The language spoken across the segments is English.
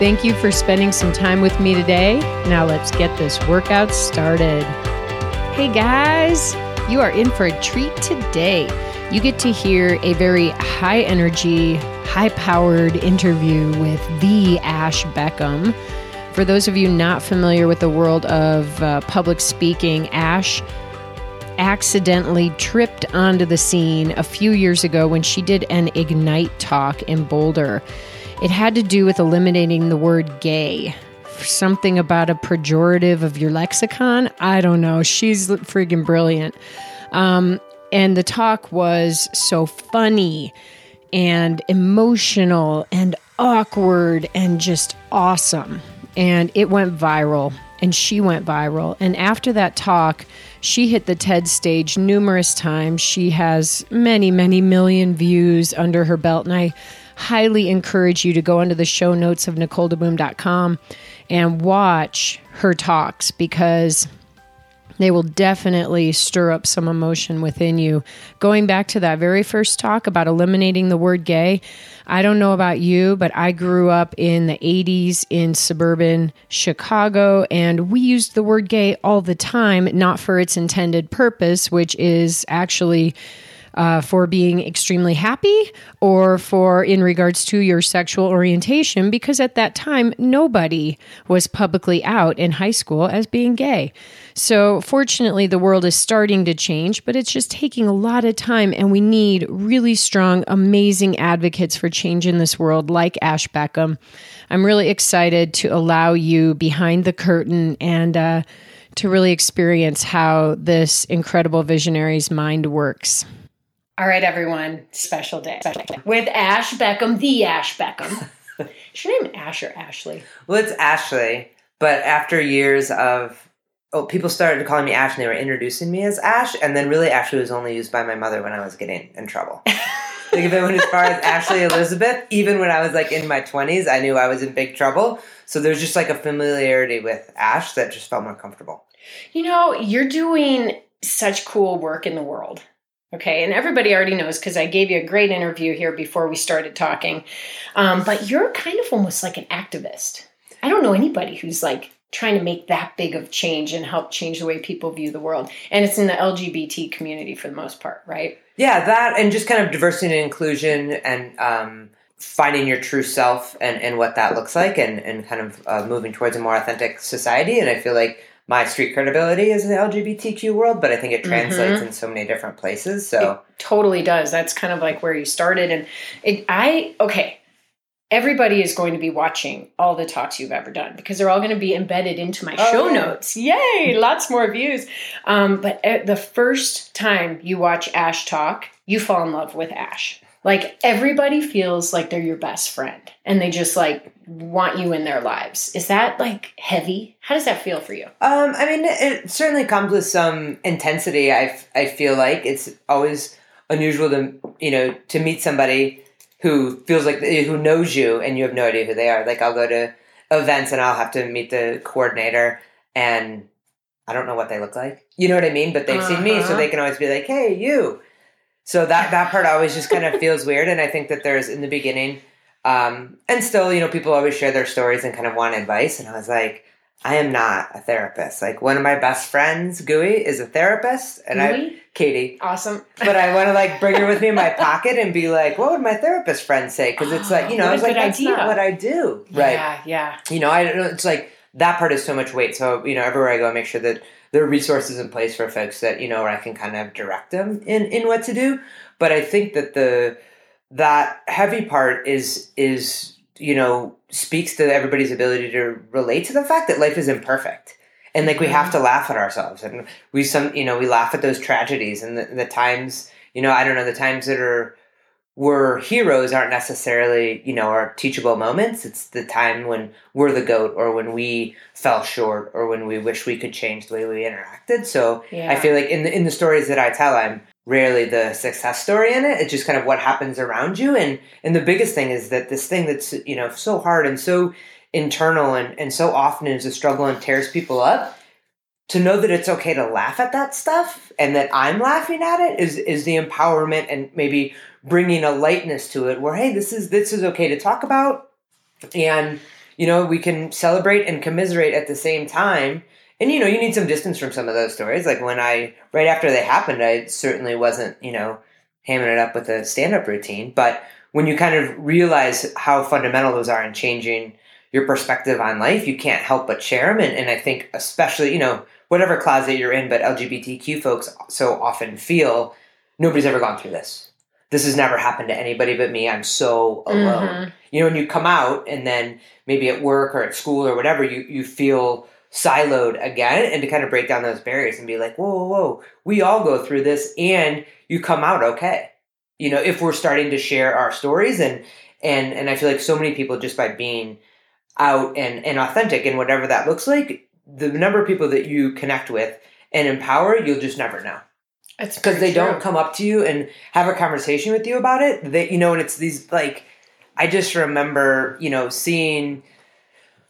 Thank you for spending some time with me today. Now let's get this workout started. Hey guys, you are in for a treat today. You get to hear a very high energy, high powered interview with the Ash Beckham. For those of you not familiar with the world of uh, public speaking, Ash accidentally tripped onto the scene a few years ago when she did an Ignite talk in Boulder. It had to do with eliminating the word gay. Something about a pejorative of your lexicon. I don't know. She's freaking brilliant. Um, and the talk was so funny and emotional and awkward and just awesome. And it went viral and she went viral. And after that talk, she hit the TED stage numerous times. She has many, many million views under her belt. And I highly encourage you to go into the show notes of NicoleDeBoom.com and watch her talks because they will definitely stir up some emotion within you. Going back to that very first talk about eliminating the word gay, I don't know about you, but I grew up in the 80s in suburban Chicago, and we used the word gay all the time, not for its intended purpose, which is actually uh, for being extremely happy or for in regards to your sexual orientation, because at that time, nobody was publicly out in high school as being gay. So, fortunately, the world is starting to change, but it's just taking a lot of time, and we need really strong, amazing advocates for change in this world, like Ash Beckham. I'm really excited to allow you behind the curtain and uh, to really experience how this incredible visionary's mind works. All right, everyone. Special day. Special day. With Ash Beckham, the Ash Beckham. Is your name Ash or Ashley? Well, it's Ashley, but after years of oh, people started calling me Ash and they were introducing me as Ash, and then really Ashley was only used by my mother when I was getting in trouble. like if it went as far as Ashley Elizabeth, even when I was like in my twenties, I knew I was in big trouble. So there's just like a familiarity with Ash that just felt more comfortable. You know, you're doing such cool work in the world. Okay, and everybody already knows because I gave you a great interview here before we started talking. Um, but you're kind of almost like an activist. I don't know anybody who's like trying to make that big of change and help change the way people view the world. And it's in the LGBT community for the most part, right? Yeah, that and just kind of diversity and inclusion and um, finding your true self and, and what that looks like and, and kind of uh, moving towards a more authentic society. And I feel like my street credibility is in the LGBTQ world, but I think it translates mm-hmm. in so many different places. So it totally does. That's kind of like where you started. And it, I, okay, everybody is going to be watching all the talks you've ever done because they're all going to be embedded into my oh, show notes. Yay, lots more views. Um, but the first time you watch Ash talk, you fall in love with Ash. Like everybody feels like they're your best friend and they just like want you in their lives. Is that like heavy? How does that feel for you? Um, I mean, it certainly comes with some intensity. I, I feel like it's always unusual to, you know, to meet somebody who feels like, who knows you and you have no idea who they are. Like I'll go to events and I'll have to meet the coordinator and I don't know what they look like. You know what I mean? But they've uh-huh. seen me, so uh-huh. they can always be like, "Hey, you." So that that part always just kind of feels weird, and I think that there's in the beginning, um, and still, you know, people always share their stories and kind of want advice, and I was like, I am not a therapist. Like one of my best friends, Gooey, is a therapist, and I, Katie, awesome. but I want to like bring her with me in my pocket and be like, what would my therapist friend say? Because it's like, you know, I was like, that's idea. not what I do, right? Yeah, yeah. You know, I don't know. It's like that part is so much weight. So you know, everywhere I go, I make sure that there are resources in place for folks that you know where I can kind of direct them in in what to do. But I think that the that heavy part is is you know speaks to everybody's ability to relate to the fact that life is imperfect and like we have to mm-hmm. laugh at ourselves and we some you know we laugh at those tragedies and the, the times you know i don't know the times that are we're heroes aren't necessarily, you know, our teachable moments. It's the time when we're the goat or when we fell short or when we wish we could change the way we interacted. So Yeah. I feel like in the, in the stories that I tell, I'm rarely the success story in it. It's just kind of what happens around you. And, and the biggest thing is that this thing that's, you know, so hard and so internal and, and so often is a struggle and tears people up to know that it's okay to laugh at that stuff and that I'm laughing at it is is the empowerment and maybe bringing a lightness to it where hey this is this is okay to talk about and you know we can celebrate and commiserate at the same time and you know you need some distance from some of those stories like when I right after they happened I certainly wasn't you know hamming it up with a stand up routine but when you kind of realize how fundamental those are in changing your perspective on life you can't help but share them and, and I think especially you know whatever closet you're in, but LGBTQ folks so often feel nobody's ever gone through this. This has never happened to anybody but me. I'm so alone. Mhm. You know, when you come out and then maybe at work or at school or whatever, you, you feel siloed again and to kind of break down those barriers and be like, whoa, whoa, whoa, we all go through this and you come out okay. You know, if we're starting to share our stories and and and I feel like so many people just by being out and, and authentic and whatever that looks like, the number of people that you connect with and empower, you'll just never know It's because they don't come up to you and have a conversation with you about it. That you know, and it's these like, I just remember, you know, seeing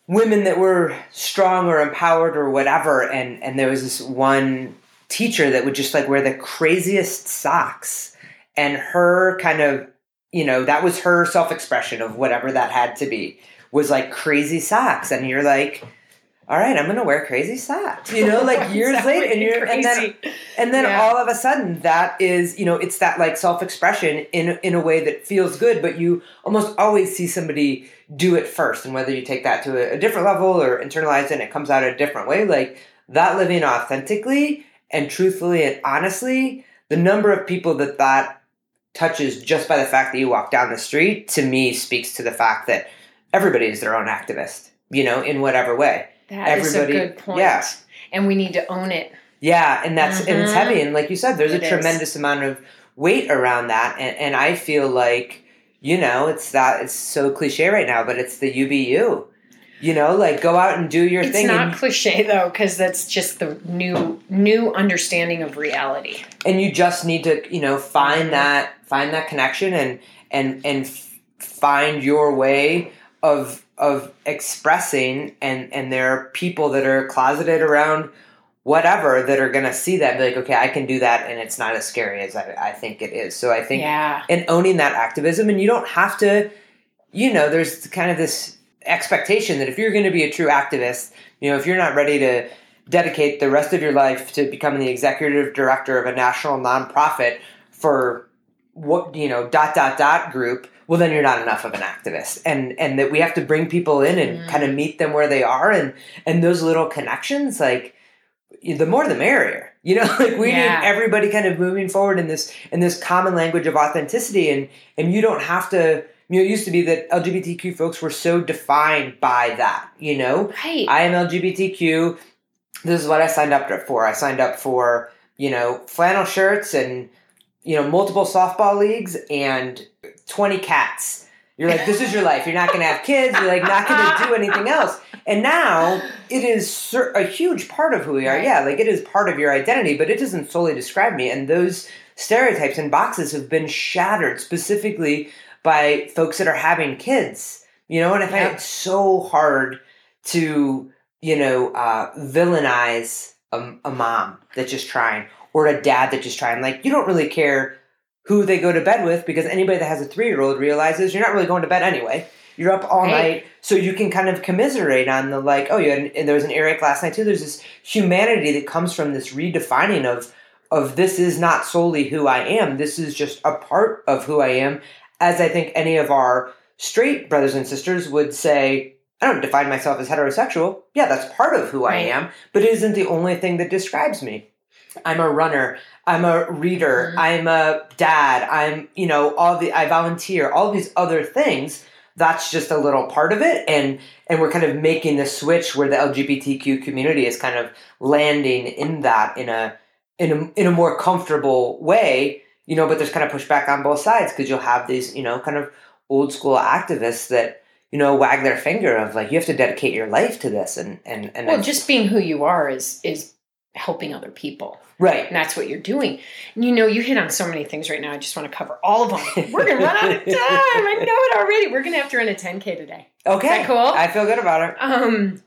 women that were strong or empowered or whatever, and and there was this one teacher that would just like wear the craziest socks, and her kind of, you know, that was her self expression of whatever that had to be was like crazy socks, and you're like. All right, I'm gonna wear crazy socks. You know, like years later, and you're, and then and then Yeah. all of a sudden that is you know it's that like self-expression in in a way that feels good but you almost always see somebody do it first and whether you take that to a, a different level or internalize it and it comes out a different way like that living authentically and truthfully and honestly the number of people that that touches just by the fact that you walk down the street to me speaks to the fact that everybody is their own activist you know in whatever way That is a good point. yeah. And we need to own it. Yeah, and that's and it's heavy, and like you said, there's It a is. tremendous amount of weight around that, and, and I feel like you know it's that it's so cliche right now, but it's the UBU. you, know, like go out and do your It's thing, It's not and, cliche though, because that's just the new new understanding of reality. and you just need to you know find Mhm. that find that connection and and and f- find your way of of expressing, and and there are people that are closeted around whatever that are going to see that and be like okay i can do that and it's not as scary as i, I think it is so i think yeah. and owning that activism and you don't have to you know there's kind of this expectation that if you're going to be a true activist you know if you're not ready to dedicate the rest of your life to becoming the executive director of a national nonprofit for what you know dot dot dot group well then you're not enough of an activist. And and that we have to bring people in and Mm. kind of meet them where they are. And and those little connections like the more the merrier. You know like we Yeah. need everybody kind of moving forward in this in this common language of authenticity. And and you don't have to you know it used to be that lgbtq folks were so defined by that you know? Right. i am lgbtq this is what i signed up for. I signed up for you know flannel shirts and you know multiple softball leagues and 20 cats you're like this is your life you're not going to have kids you're like not going to do anything else and now it is a huge part of who we are. Yeah, like it is part of your identity, but it doesn't solely describe me. And those stereotypes and boxes have been shattered specifically by folks that are having kids. You know, and I find Yeah. it so hard to, you know, uh, villainize a, a mom that's just trying or a dad that's just trying. Like, you don't really care who they go to bed with because anybody that has a three year old realizes you're not really going to bed anyway. You're up all Right. night, so you can kind of commiserate on the like, oh, yeah, and there was an Eric last night too. There's this humanity that comes from this redefining of of this is not solely who I am. This is just a part of who I am. As I think any of our straight brothers and sisters would say, I don't define myself as heterosexual. Yeah, that's part of who I am, but it isn't the only thing that describes me. I'm a runner. I'm a reader. Mhm. I'm a dad. I'm, you know, all the I volunteer. All these other things. That's just a little part of it, and and we're kind of making the switch where the LGBTQ community is kind of landing in that in a in a in a more comfortable way. you know, but there's kind of pushback on both sides because you'll have these, you know, kind of old school activists that you know wag their finger of like you have to dedicate your life to this and and and well, just being who you are is is helping other people. right. And that's what you're doing. And you know, you hit on so many things right now. I just want to cover all of them. We're going to run out of time. I know it already. We're going to have to run a 10K today. Okay, cool? I feel good about it. Um,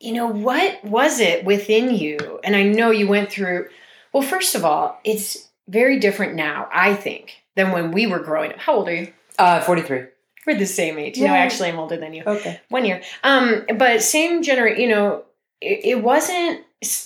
you know, what was it within you? And I know you went through, well, first of all, it's very different now, I think, than when we were growing up. How old are you? Uh, forty three. We're the same age. No, Yeah. actually, I'm older than you. Okay. One year. Um, but same generation, you know, it, it wasn't,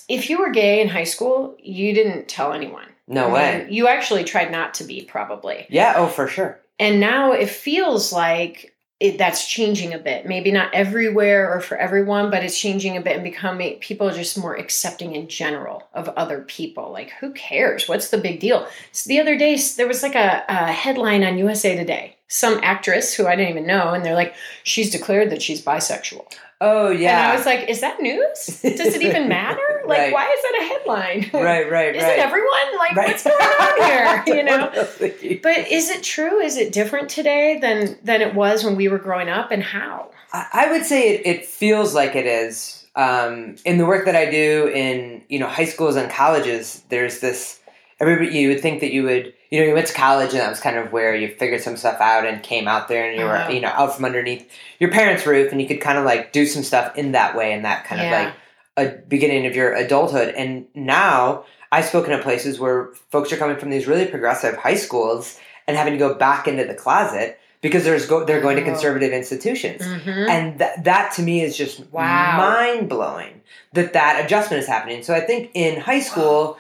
if you were gay in high school, you didn't tell anyone. No way. you actually tried not to be, probably. Yeah. Oh, for sure. And now it feels like it, that's changing a bit. Maybe not everywhere or for everyone, but it's changing a bit and becoming people just more accepting in general of other people. Like, who cares? What's the big deal? So the other day, there was like a, a headline on USA Today. Some actress who I didn't even know, and they're like, she's declared that she's bisexual. Oh yeah. And I was like, is that news? Does it even matter? Like, Right. why is that a headline? right. Right. Isn't right. everyone like, Right. what's going on here? You know? Totally. But is it true? Is it different today than than it was when we were growing up, and how? I I would say it, it feels like it is. Um, in the work that I do in you know high schools and colleges, there's this. Everybody, you would think that you would, you know, you went to college and that was kind of where you figured some stuff out and came out there and you Uh-huh. were, you know, out from underneath your parents' roof and you could kind of like do some stuff in that way and that kind Yeah. of like a beginning of your adulthood. And now I've spoken at places where folks are coming from these really progressive high schools and having to go back into the closet because there's go, they're going to Oh. conservative institutions Mhm. and that that to me is just Wow. mind blowing that that adjustment is happening. So I think in high school,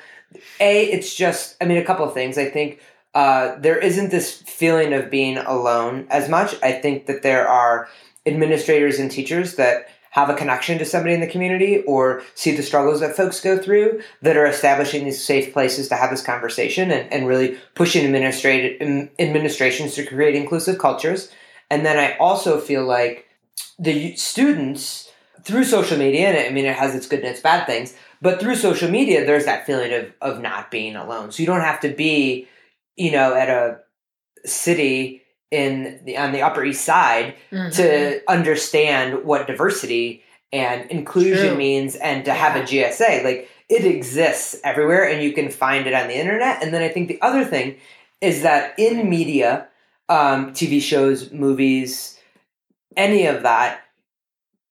a it's just I mean a couple of things. I think uh, there isn't this feeling of being alone as much. I think that there are administrators and teachers that have a connection to somebody in the community or see the struggles that folks go through that are establishing these safe places to have this conversation and, and really pushing administrative administrations to create inclusive cultures. And then I also feel like the students through social media, and I mean it has its good and its bad things, but through social media, there's that feeling of of not being alone. So you don't have to be, you know, at a city in the, on the Upper East Side Mhm. to understand what diversity and inclusion True. means and to have a GSA. Like it exists everywhere and you can find it on the internet. And then I think the other thing is that in media, um, TV shows, movies, any of that,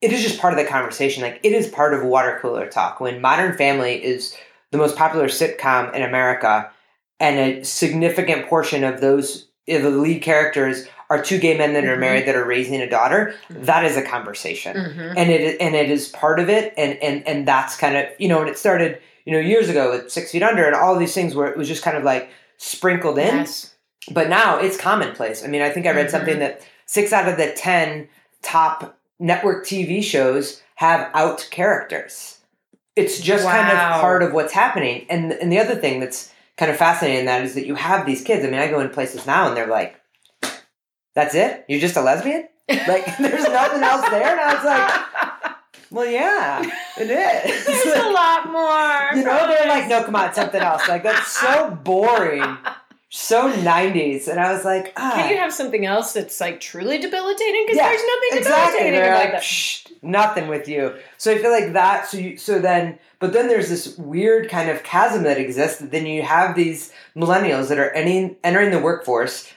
it is just part of the conversation. Like it is part of water cooler talk. When Modern Family is the most popular sitcom in America, and a significant portion of those of the lead characters are two gay men that are Mhm. married that are raising a daughter. Mhm. That is a conversation Mhm. and it and it is part of it and and and that's kind of you know and it started you know years ago with six feet under and all these things where it was just kind of like sprinkled in Yes. but now it's commonplace i mean i think i read Mhm. something that six out of the ten top network tv shows have out characters. It's just kind of part of what's happening. And and the other thing that's kind of fascinating in that is that you have these kids. I mean i go in places now and they're like that's it? You're just a lesbian? Like there's nothing else there? And i was like well, yeah, it is. There's a lot more. you know, they're like, no, come on, something else. Like that's so boring, so '90s. And I was like, ah, Can you have something else that's like truly debilitating? Because Yeah, there's nothing exactly. debilitating They're about like, that. Nothing with you. So I feel like that. So you, so then, but then there's this weird kind of chasm that exists. That then you have these millennials that are entering entering the workforce.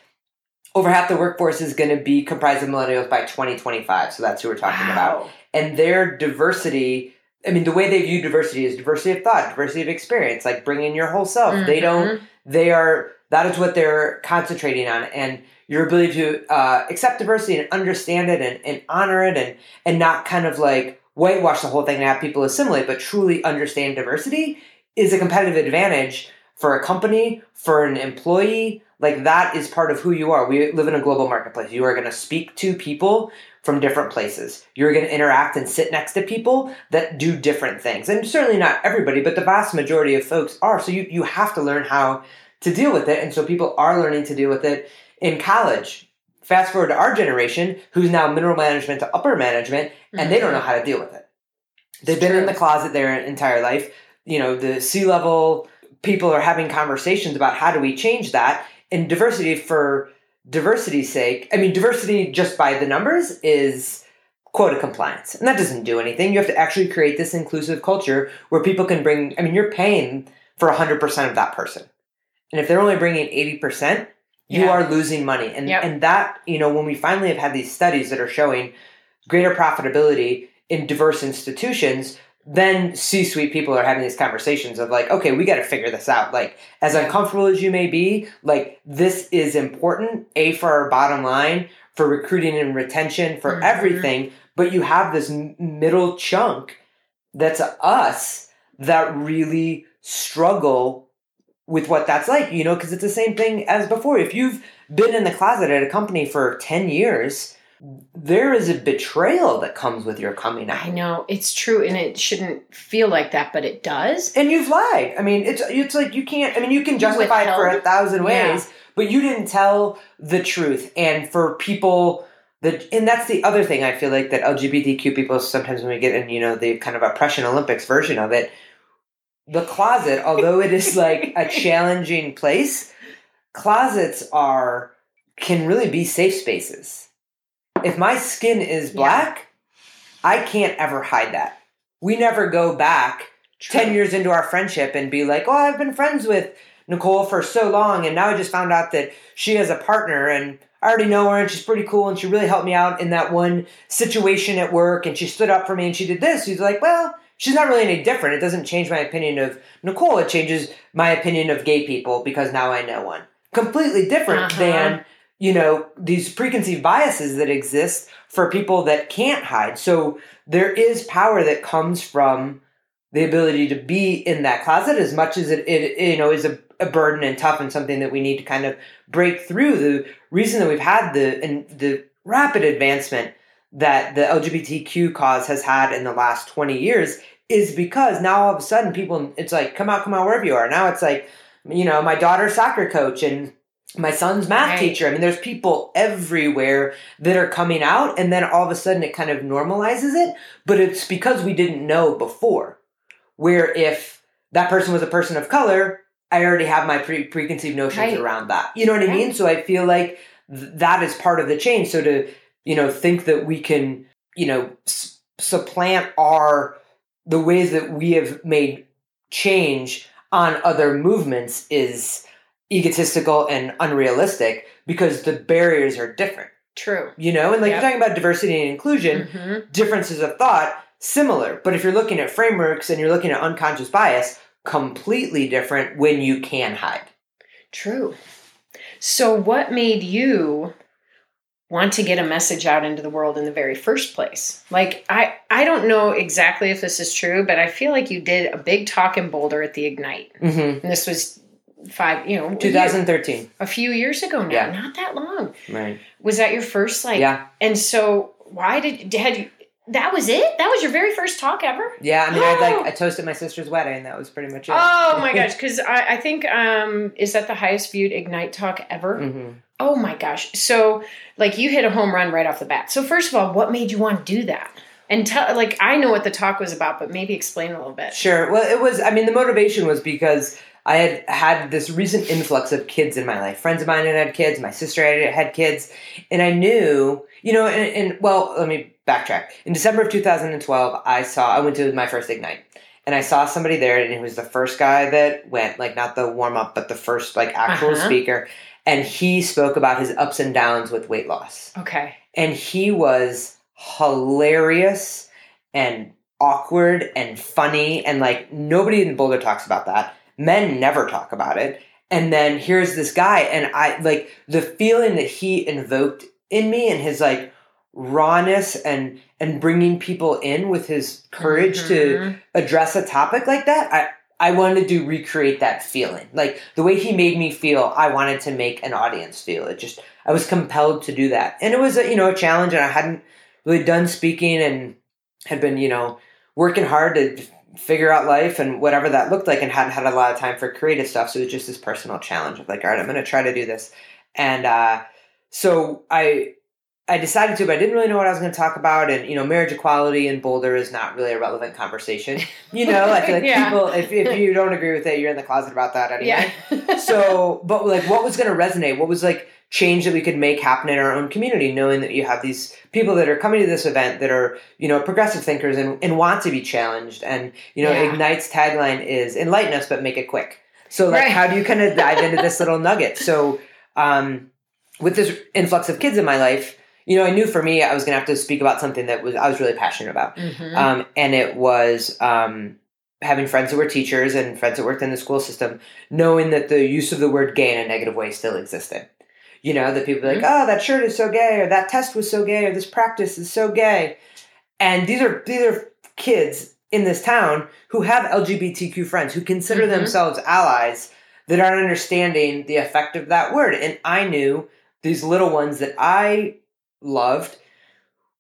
Over half the workforce is going to be comprised of millennials by 2025. So that's who we're talking about. And their diversity i mean the way they view diversity is diversity of thought diversity of experience like bring in your whole self they don't they are that is what they're concentrating on. And your ability to uh, accept diversity and understand it and, and honor it and and not kind of like whitewash the whole thing and have people assimilate but truly understand diversity is a competitive advantage for a company for an employee. Like that is part of who you are. We live in a global marketplace. You are going to speak to people from different places. You're going to interact and sit next to people that do different things. And certainly not everybody but the vast majority of folks are. So you, you have to learn how to deal with it and so people are learning to deal with it in college fast forward to our generation who's now middle management to upper management and they don't know mm-hmm. how to deal with it they've been in the closet their entire life you know the c level people are having conversations about how do we change that and diversity for diversity's sake. I mean, diversity just by the numbers is quota compliance. And that doesn't do anything. You have to actually create this inclusive culture where people can bring, I mean, you're paying for 100% of that person. And if they're only bringing 80%, you Yeah. are losing money. And, Yep. and that, you know, when we finally have had these studies that are showing greater profitability in diverse institutions, then C suite people are having these conversations of like, okay, we got to figure this out. Like, as uncomfortable as you may be, like, this is important, A, for our bottom line, for recruiting and retention, for Mhm. everything. But you have this middle chunk that's us that really struggle with what that's like, you know, because it's the same thing as before. If you've been in the closet at a company for 10 years, there is a betrayal that comes with your coming out. I know it's true, and it shouldn't feel like that, but it does. And you've lied. I mean, it's it's like you can't. I mean, you can justify it for a thousand Yeah. ways, but you didn't tell the truth. And for people that, and that's the other thing I feel like that LGBTQ people sometimes when we get in, you know, the kind of oppression Olympics version of it, the closet, although it is like a challenging place, closets are can really be safe spaces. If my skin is Yeah. black, I can't ever hide that. We never go back 10 years into our friendship and be like, oh, I've been friends with Nicole for so long, and now I just found out that she has a partner, and I already know her, and she's pretty cool, and she really helped me out in that one situation at work, and she stood up for me, and she did this. He's like, well, she's not really any different. It doesn't change my opinion of Nicole, it changes my opinion of gay people because now I know one. Completely different Uh-huh. than, you know, these preconceived biases that exist for people that can't hide. So there is power that comes from the ability to be in that closet as much as it, it you know is a, a burden and tough and something that we need to kind of break through the reason that we've had the and the rapid advancement that the lgbtq cause has had in the last 20 years is because now all of a sudden people it's like come out come out wherever you are. Now it's like you know my daughter's soccer coach and my son's math Right. teacher. I mean there's people everywhere that are coming out and then all of a sudden it kind of normalizes it but it's because we didn't know before. Where if that person was a person of color i already have my pre- preconceived notions Right. around that. You know what i mean? So i feel like th- that is part of the change. So to you know think that we can you know s- supplant our the ways that we have made change on other movements is egotistical and unrealistic because the barriers are different True. you know and like Yep. you're talking about diversity and inclusion Mhm. differences of thought similar but if you're looking at frameworks and you're looking at unconscious bias completely different when you can hide True. So, what made you want to get a message out into the world in the very first place? Like, I I don't know exactly if this is true, but I feel like you did a big talk in Boulder at the Ignite, mm-hmm. and this was five, you know, a year- 2013 a few years ago now, Yeah. not that long. right Was that your first like? yeah And so, why did had you? That was it. That was your very first talk ever. yeah i mean i Oh. like i toasted my sister's wedding that was pretty much it Oh my gosh! Because I, I think um, is that the highest viewed Ignite talk ever? hmm Oh my gosh. So, like, you hit a home run right off the bat. So, first of all, what made you want to do that? And tell, like, I know what the talk was about, but maybe explain a little bit. Sure. Well, it was. I mean, the motivation was because I had had this recent influx of kids in my life. Friends of mine had had kids. My sister had had kids, and I knew, you know, and, and well, let me backtrack. In December of 2012, I saw. I went to my first ignite, and I saw somebody there, and it was the first guy that went, like not the warm up, but the first like actual Uh-huh. speaker, and he spoke about his ups and downs with weight loss Okay. and he was hilarious and awkward and funny and like nobody in Boulder talks about that. Men never talk about it. And then here's this guy and I like the feeling that he invoked in me and his like rawness and and bringing people in with his courage to Mhm. address a topic like that. I I wanted to recreate that feeling. Like the way he made me feel, I wanted to make an audience feel. It just I was compelled to do that. And it was a, you know, a challenge and I hadn't really done speaking and had been, you know, working hard to figure out life and whatever that looked like and hadn't had a lot of time for creative stuff. So it was just this personal challenge of like, all right, I'm going to try to do this. And uh, so I I decided to, but I didn't really know what I was going to talk about. And you know, marriage equality in Boulder is not really a relevant conversation. You know, I feel like Yeah. people, if, if you don't agree with it, you're in the closet about that anyway. Yeah. so, but like, what was going to resonate? What was like change that we could make happen in our own community, knowing that you have these people that are coming to this event that are, you know, progressive thinkers and, and want to be challenged. And, you know, Yeah. Ignite's tagline is enlighten us, but make it quick. So, like, Right. how do you kind of dive into this little nugget? So, um, with this influx of kids in my life, you know, I knew for me I was going to have to speak about something that was I was really passionate about, Mhm. um, and it was um, having friends that were teachers and friends that worked in the school system, knowing that the use of the word gay in a negative way still existed. You know, that people were like, oh, that shirt is so gay, or that test was so gay, or this practice is so gay. And these are these are kids in this town who have LGBTQ friends who consider Mhm. themselves allies that aren't understanding the effect of that word. And I knew these little ones that I loved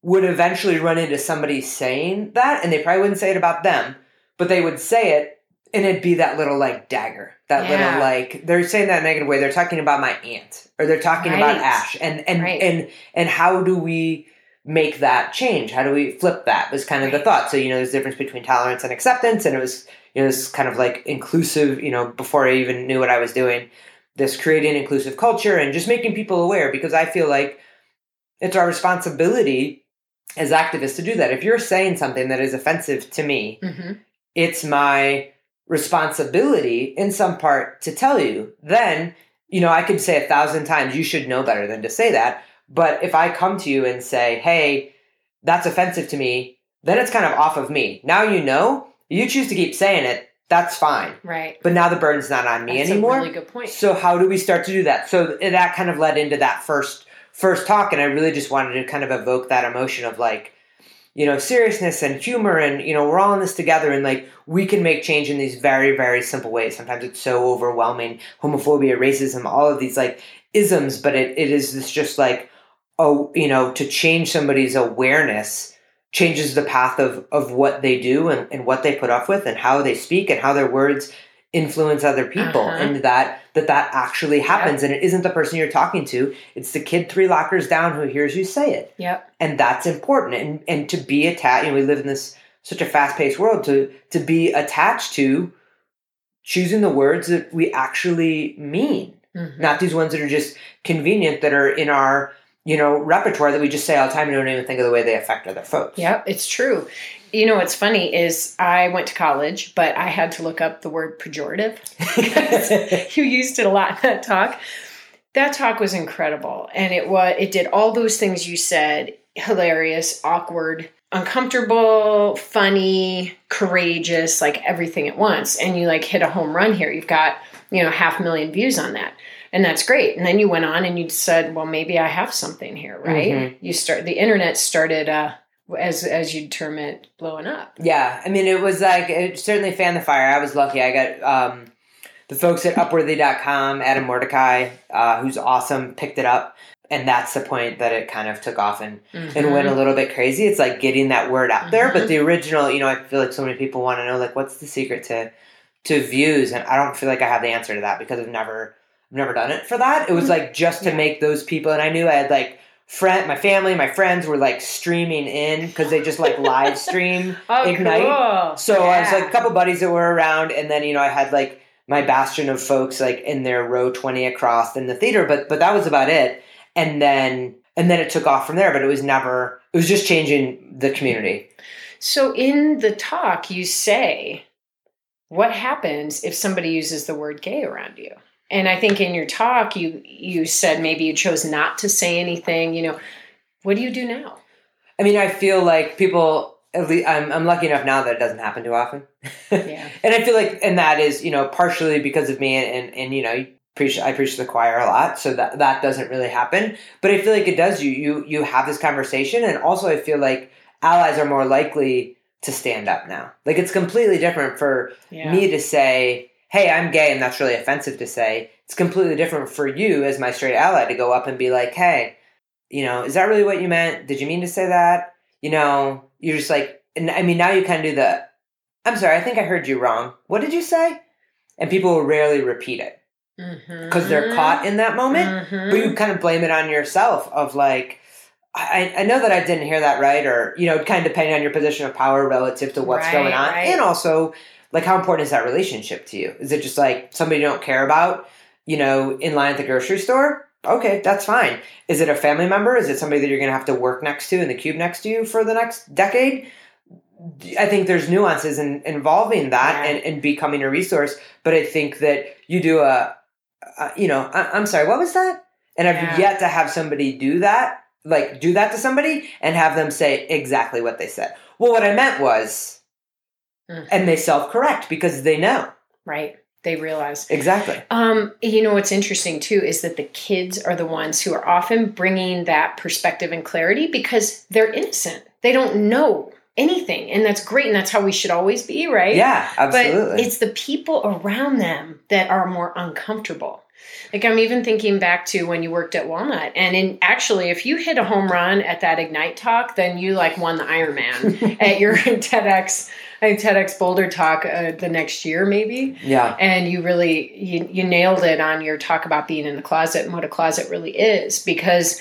would eventually run into somebody saying that, and they probably wouldn't say it about them, but they would say it, and it'd be that little like dagger, that Yeah. little like they're saying that in a negative way. They're talking about my aunt, or they're talking about Ash, and and Right. and and how do we make that change? How do we flip that? Was kind of the thought. So you know, there's a difference between tolerance and acceptance, and it was you know this kind of like inclusive. You know, before I even knew what I was doing, this creating inclusive culture and just making people aware because I feel like it's our responsibility as activists to do that. If you're saying something that is offensive to me, Mhm. it's my responsibility in some part to tell you. Then, you know, I could say a thousand times, you should know better than to say that. But if I come to you and say, hey, that's offensive to me, then it's kind of off of me. Now you know, you choose to keep saying it, that's fine. Right. But now the burden's not on me That's anymore. a really good point. So how do we start to do that? So that kind of led into that first first talk, and I really just wanted to kind of evoke that emotion of like, you know, seriousness and humor, and you know, we're all in this together, and like we can make change in these very very simple ways. Sometimes it's so overwhelming, homophobia, racism, all of these like isms, but it, it is this just like oh, you know, to change somebody's awareness changes the path of of what they do and, and what they put up with and how they speak and how their words influence other people Uh-huh. and that that that actually happens and it isn't the person you're talking to it's the kid three lockers down who hears you say it Yep. and that's important and and to be attached you know we live in this such a fast-paced world to to be attached to choosing the words that we actually mean Mhm. not these ones that are just convenient that are in our you know repertoire that we just say all the time and don't even think of the way they affect other folks Yep, it's true. You know what's funny is I went to college, but I had to look up the word pejorative. you used it a lot in that talk. That talk was incredible, and it was it did all those things you said: hilarious, awkward, uncomfortable, funny, courageous, like everything at once. And you like hit a home run here. You've got you know half a million views on that. And that's great. And then you went on and you said, "Well, maybe I have something here, right?" Mhm. You start the internet started, uh, as as you term it, blowing up. Yeah, I mean, it was like it certainly fanned the fire. I was lucky. I got um, the folks at Upworthy.com, Adam Mordecai, uh, who's awesome, picked it up, and that's the point that it kind of took off and and Mm-hmm. went a little bit crazy. It's like getting that word out there. But the original, you know, I feel like so many people want to know like what's the secret to to views, and I don't feel like I have the answer to that because I've never I've never done it for that. It was like just to Yeah. make those people, and I knew I had like friend, my family, my friends were like streaming in because they just like live stream Oh, Ignite. cool. so I was like a couple buddies that were around, and then you know I had like my bastion of folks like in their row twenty across in the theater, but but that was about it. And then and then it took off from there, but it was never. It was just changing the community. So in the talk, you say, "What happens if somebody uses the word gay around you?" And I think in your talk, you you said maybe you chose not to say anything. You know, what do you do now? I mean, I feel like people. At least I'm I'm lucky enough now that it doesn't happen too often. Yeah. and I feel like, and that is you know partially because of me, and and, and you know. Preach, I preach to the choir a lot, so that that doesn't really happen. But I feel like it does. You you you have this conversation, and also I feel like allies are more likely to stand up now. Like it's completely different for Yeah. me to say, "Hey, I'm gay," and that's really offensive to say. It's completely different for you as my straight ally to go up and be like, "Hey, you know, is that really what you meant? Did you mean to say that?" You know, you're just like, and I mean, now you kind of do the, "I'm sorry, I think I heard you wrong. What did you say?" And people will rarely repeat it because they're caught in that moment Mhm. but you kind of blame it on yourself of like I, I know that I didn't hear that right, or you know, kind of depending on your position of power relative to what's Right, going on, right. and also like how important is that relationship to you? Is it just like somebody you don't care about, you know, in line at the grocery store? Okay, that's fine. Is it a family member? Is it somebody that you're going to have to work next to in the cube next to you for the next decade? I think there's nuances in involving that Yeah. and, and becoming a resource, but I think that you do a, a you know, I, I'm sorry, what was that? And I've Yeah. yet to have somebody do that, like do that to somebody and have them say exactly what they said. Well, what I meant was, Mhm. and they self correct because they know Right. They realize. exactly. Um, you know what's interesting too is that the kids are the ones who are often bringing that perspective and clarity because they're innocent. They don't know anything, and that's great, and that's how we should always be, right? Yeah, But absolutely. it's the people around them that are more uncomfortable. Like I'm even thinking back to when you worked at Walnut, and in actually, if you hit a home run at that Ignite talk, then you like won the Ironman at your TEDx, I think TEDx Boulder talk uh, the next year, maybe. Yeah, and you really you, you nailed it on your talk about being in the closet and what a closet really is because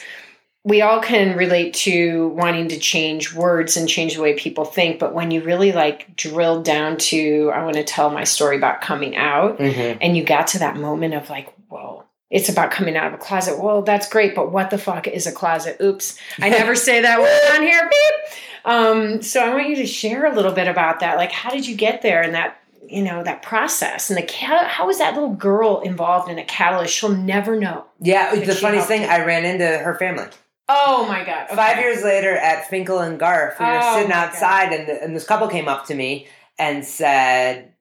we all can relate to wanting to change words and change the way people think but when you really like drill down to i want to tell my story about coming out hmm and you got to that moment of like whoa it's about coming out of a closet. Well that's great but what the fuck is a closet? Oops. I never say that word on here. Beep um, so i want you to share a little bit about that like how did you get there and that you know that process and the cat how was that little girl involved in a catalyst she'll never know yeah. The funniest thing, you? I ran into her family. oh my god okay. Five years later at Finkel and Garf, we were Oh sitting outside, and, the, and this couple came up to me and said,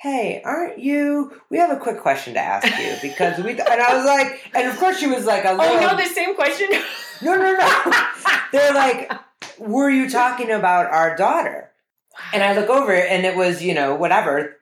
"Hey, aren't you? We have a quick question to ask you because we." And I was like, and of course she was like a little. oh no the same question no, no, no. They're like, "Were you talking about our daughter?" And I look over, and it was you know whatever,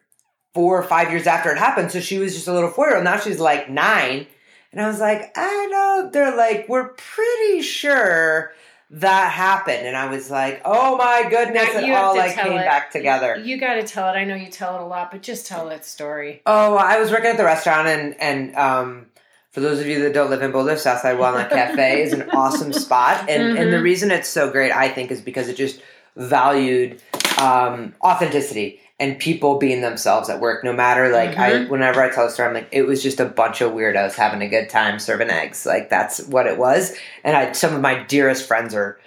four or five years after it happened. So she was just a little four year old. Now she's like nine, and I was like, I know. They're like, we're pretty sure that happened, and I was like, oh my goodness! Now It you all like came it. back together. you got to tell it i know you tell it a lot but just tell that story Oh, I was working at the restaurant, and and um, for those of you that don't live in Boulder, Southside Walnut Cafe is an awesome spot, and and the Mhm. reason it's so great, I think, is because it just valued um, authenticity and people being themselves at work. No matter like I, Mhm. whenever I tell a story, I'm like, it was just a bunch of weirdos having a good time serving eggs. Like that's what it was, and I some of my dearest friends are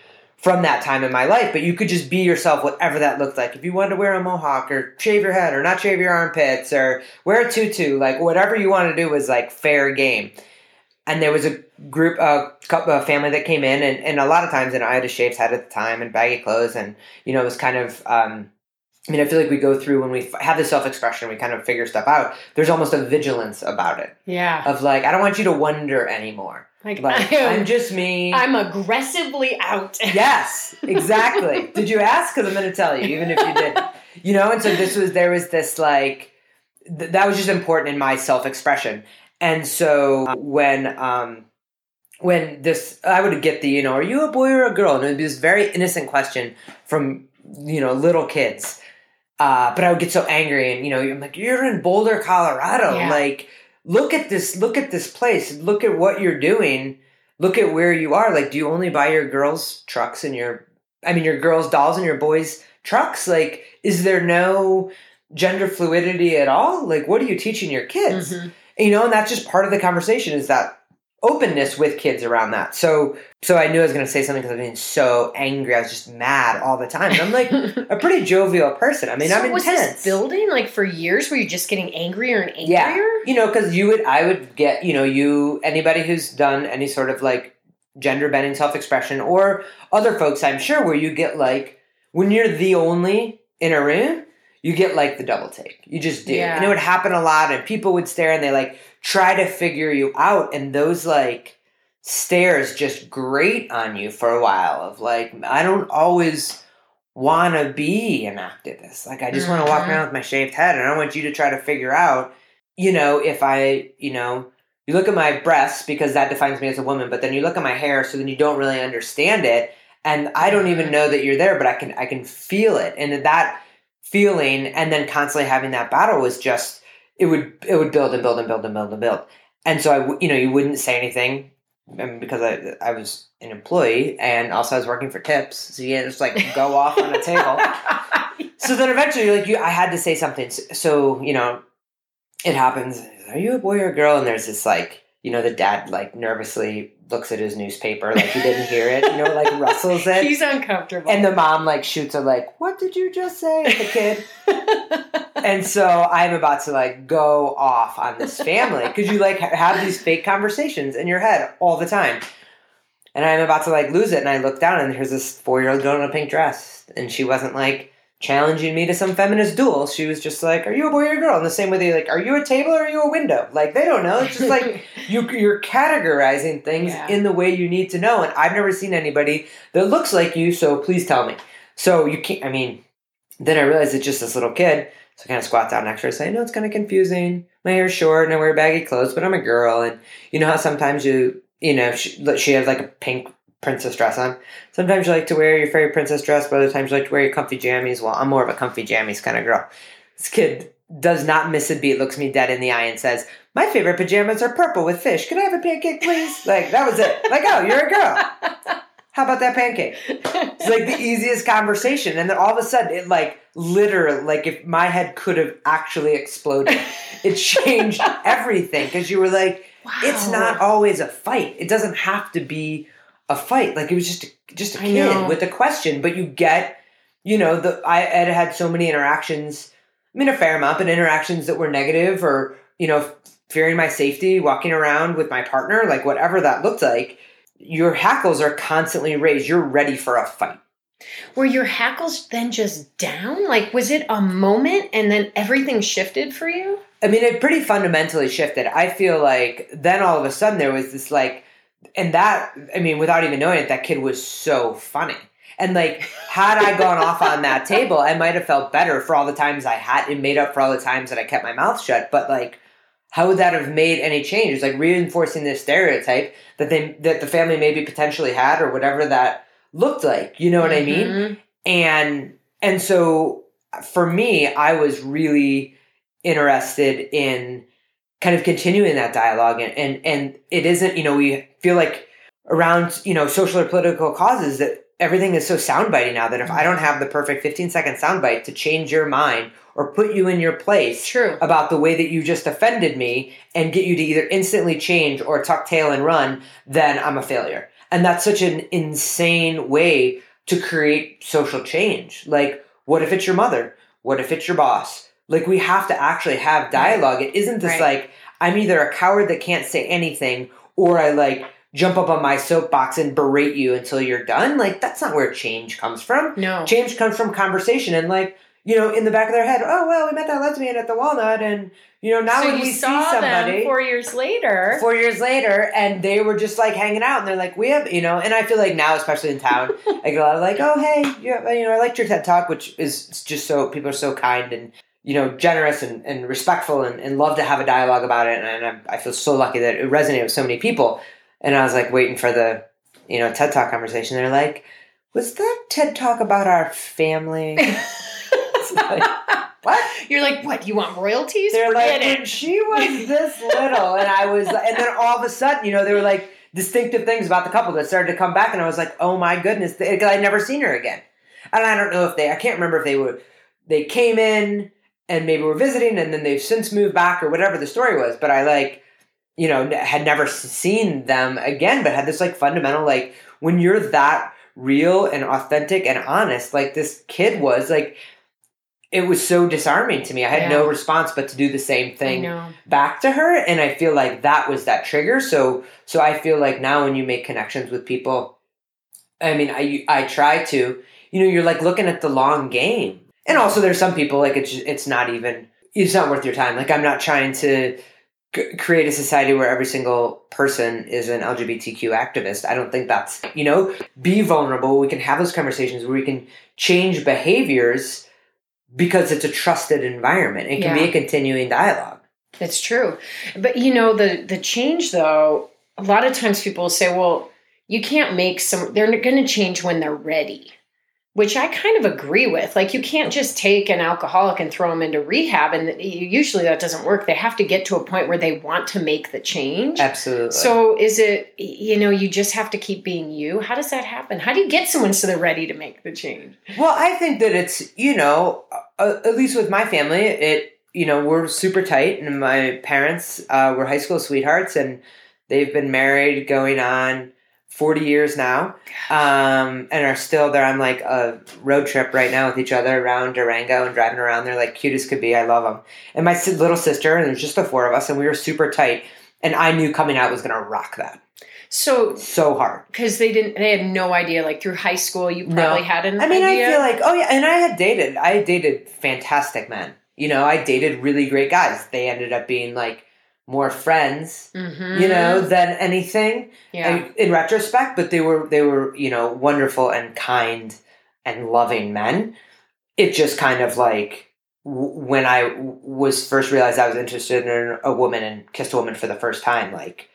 from that time in my life, but you could just be yourself, whatever that looked like. If you wanted to wear a mohawk or shave your head or not shave your armpits or wear a tutu, like whatever you want to do was like fair game. And there was a group, a couple, a family that came in, and, and a lot of times, and I had a shaved head at the time and baggy clothes, and you know, it was kind of. Um, I mean, I feel like we go through when we f- have the self expression, we kind of figure stuff out. There's almost a vigilance about it yeah of like, I don't want you to wonder anymore. Like Like, I am, I'm just me. I'm aggressively out Yes, exactly. Did you ask? Because I'm going to tell you, even if you didn't. You know, and so this was there was this like th- that was just important in my self expression, and so when um when this I would get the you know are you a boy or a girl and it would be this very innocent question from you know little kids, uh, but I would get so angry and you know I'm like you're in Boulder, Colorado, Yeah. like look at this look at this place. Look at what you're doing. Look at where you are. Like do you only buy your girls trucks and your i mean your girls dolls and your boys trucks? Like is there no gender fluidity at all? Like what are you teaching your kids? Mhm. you know and that's just part of the conversation is that openness with kids around that. So so i knew i was going to say something because I've been so angry. I was just mad all the time. And i'm like a pretty jovial person. I mean so i'm was intense. this building like for years were you just getting angrier and angrier? Yeah. you know because you would i would get you know you anybody who's done any sort of like gender bending self-expression or other folks i'm sure where you get like when you're the only in a room you get like the double take. You just do. Yeah. and it would happen a lot and people would stare and they like try to figure you out and those like stares just grate on you for a while of like i don't always want to be an activist. Like i just want to walk mm-hmm. around with my shaved head and i want you to try to figure out you know, if I, you know, you look at my breasts because that defines me as a woman, but then you look at my hair, so then you don't really understand it, and I don't even mm-hmm. know that you're there, but I can I can feel it, and that feeling, and then constantly having that battle was just it would it would build and build and build and build and build, and so I you know, you wouldn't say anything, I because I I was an employee and also I was working for tips, so you just like go off on a table. So then eventually, like you, I had to say something. So you know, it happens. Are you a boy or a girl? And there's this like, you know, the dad like nervously looks at his newspaper like he didn't hear it. You know, like rustles it. He's uncomfortable. And the mom like shoots her like, "What did you just say?" at the kid. and so I'm about to like go off on this family because you like have these fake conversations in your head all the time. And I'm about to like lose it, and I look down, and there's this four year old girl in a pink dress, and she wasn't like challenging me to some feminist duel. She was just like, "Are you a boy or a girl?" In the same way they like, "Are you a table or are you a window?" Like they don't know. It's just like you you're categorizing things Yeah. in the way you need to know. And I've never seen anybody that looks like you, so please tell me. So you can't. I mean, then I realized it's just this little kid. So I kind of squat down next to her and say, I know it's kind of confusing. My hair's short and I wear baggy clothes, but I'm a girl. And you know how sometimes you, you know, she, she has like a pink princess dress on. Sometimes you like to wear your fairy princess dress, but other times you like to wear your comfy jammies. Well, I'm more of a comfy jammies kind of girl. This kid does not miss a beat, looks me dead in the eye and says, My favorite pajamas are purple with fish. Can I have a pancake, please? Like, that was it. Like, oh, you're a girl. How about that pancake? It's like the easiest conversation. And then all of a sudden, it like literally, like if my head could have actually exploded, it changed everything because you were like, it's not always a fight. It doesn't have to be a fight. Like it was just a, just a kid with a question, but you get, you know, the I had had so many interactions. I mean, a fair amount, but interactions that were negative or you know, fearing my safety, walking around with my partner, like whatever that looked like. Your hackles are constantly raised. You're ready for a fight. Were your hackles then just down? Like, was it a moment and then everything shifted for you? I mean, it pretty fundamentally shifted. I feel like then all of a sudden there was this like, and that, I mean, without even knowing it, that kid was so funny. And like, had I gone off on that table, I might have felt better for all the times I had and made up for all the times that I kept my mouth shut. But like, how would that have made any change? It's like reinforcing this stereotype that they that the family maybe potentially had or whatever that looked like. You know what I mm-hmm. mean? And and so for me i was really interested in kind of continuing that dialogue and and, and it isn't you know we feel like around you know social or political causes that everything is so soundbitey now that if i don't have the perfect 15 second soundbite to change your mind or put you in your place True. about the way that you just offended me and get you to either instantly change or tuck tail and run, then I'm a failure. And that's such an insane way to create social change. Like, what if it's your mother? What if it's your boss? Like, we have to actually have dialogue. It isn't this Right. like, I'm either a coward that can't say anything or I like jump up on my soapbox and berate you until you're done. Like, that's not where change comes from. No. Change comes from conversation and like, you know, in the back of their head, oh well, we met that lesbian at the Walnut, and you know now so when you we saw see somebody four years later. four years later, and they were just like hanging out, and they're like, we have, you know, and I feel like now, especially in town, I get a lot of like, oh hey, you, you know, I liked your TED talk, which is just so people are so kind and you know generous and, and respectful and, and love to have a dialogue about it, and, and I, I feel so lucky that it resonated with so many people, and I was like waiting for the you know TED talk conversation. They're like, was that TED talk about our family? Like, what? You're like, what? You want royalties? They're Forget like, it. when she was this little, and I was, and then all of a sudden, you know, they were like distinctive things about the couple that started to come back, and I was like, oh my goodness, I'd never seen her again, and I don't know if they, I can't remember if they were, they came in and maybe were visiting, and then they've since moved back or whatever the story was, but I like, you know, had never seen them again, but had this like fundamental like when you're that real and authentic and honest, like this kid was, like. It was so disarming to me. I had no response but to do the same thing back to her and i feel like that was that trigger so so i feel like now when you make connections with people i mean i i try to you know you're like looking at the long game and also there's some people like it's it's not even it's not worth your time. Like i'm not trying to c- create a society where every single person is an lgbtq activist. I don't think that's you know be vulnerable. We can have those conversations where we can change behaviors because it's a trusted environment. It can be a continuing dialogue. It's true. But you know, the the change though, a lot of times people say, well, you can't make some they're going to change when they're ready. Which I kind of agree with. Like, you can't just take an alcoholic and throw them into rehab, and usually that doesn't work. They have to get to a point where they want to make the change. Absolutely. So, is it, you know, you just have to keep being you? How does that happen? How do you get someone so they're ready to make the change? Well, I think that it's, you know, at least with my family, it, you know, we're super tight, and my parents uh, were high school sweethearts, and they've been married going on 40 years now um, and are still there on like a road trip right now with each other around Durango and driving around. They're like cute as could be. I love them. And my little sister, and there's just the four of us, and we were super tight. And I knew coming out was going to rock that. So so hard because they didn't, they had no idea. Like through high school, you probably No. had an. I mean, idea. I feel like, oh yeah, and I had dated. I dated fantastic men. You know, I dated really great guys. They ended up being like more friends, Mhm. you know, than anything. yeah, I- in retrospect, but they were they were you know wonderful and kind and loving men. It just kind of like when I was first realized I was interested in a woman and kissed a woman for the first time, like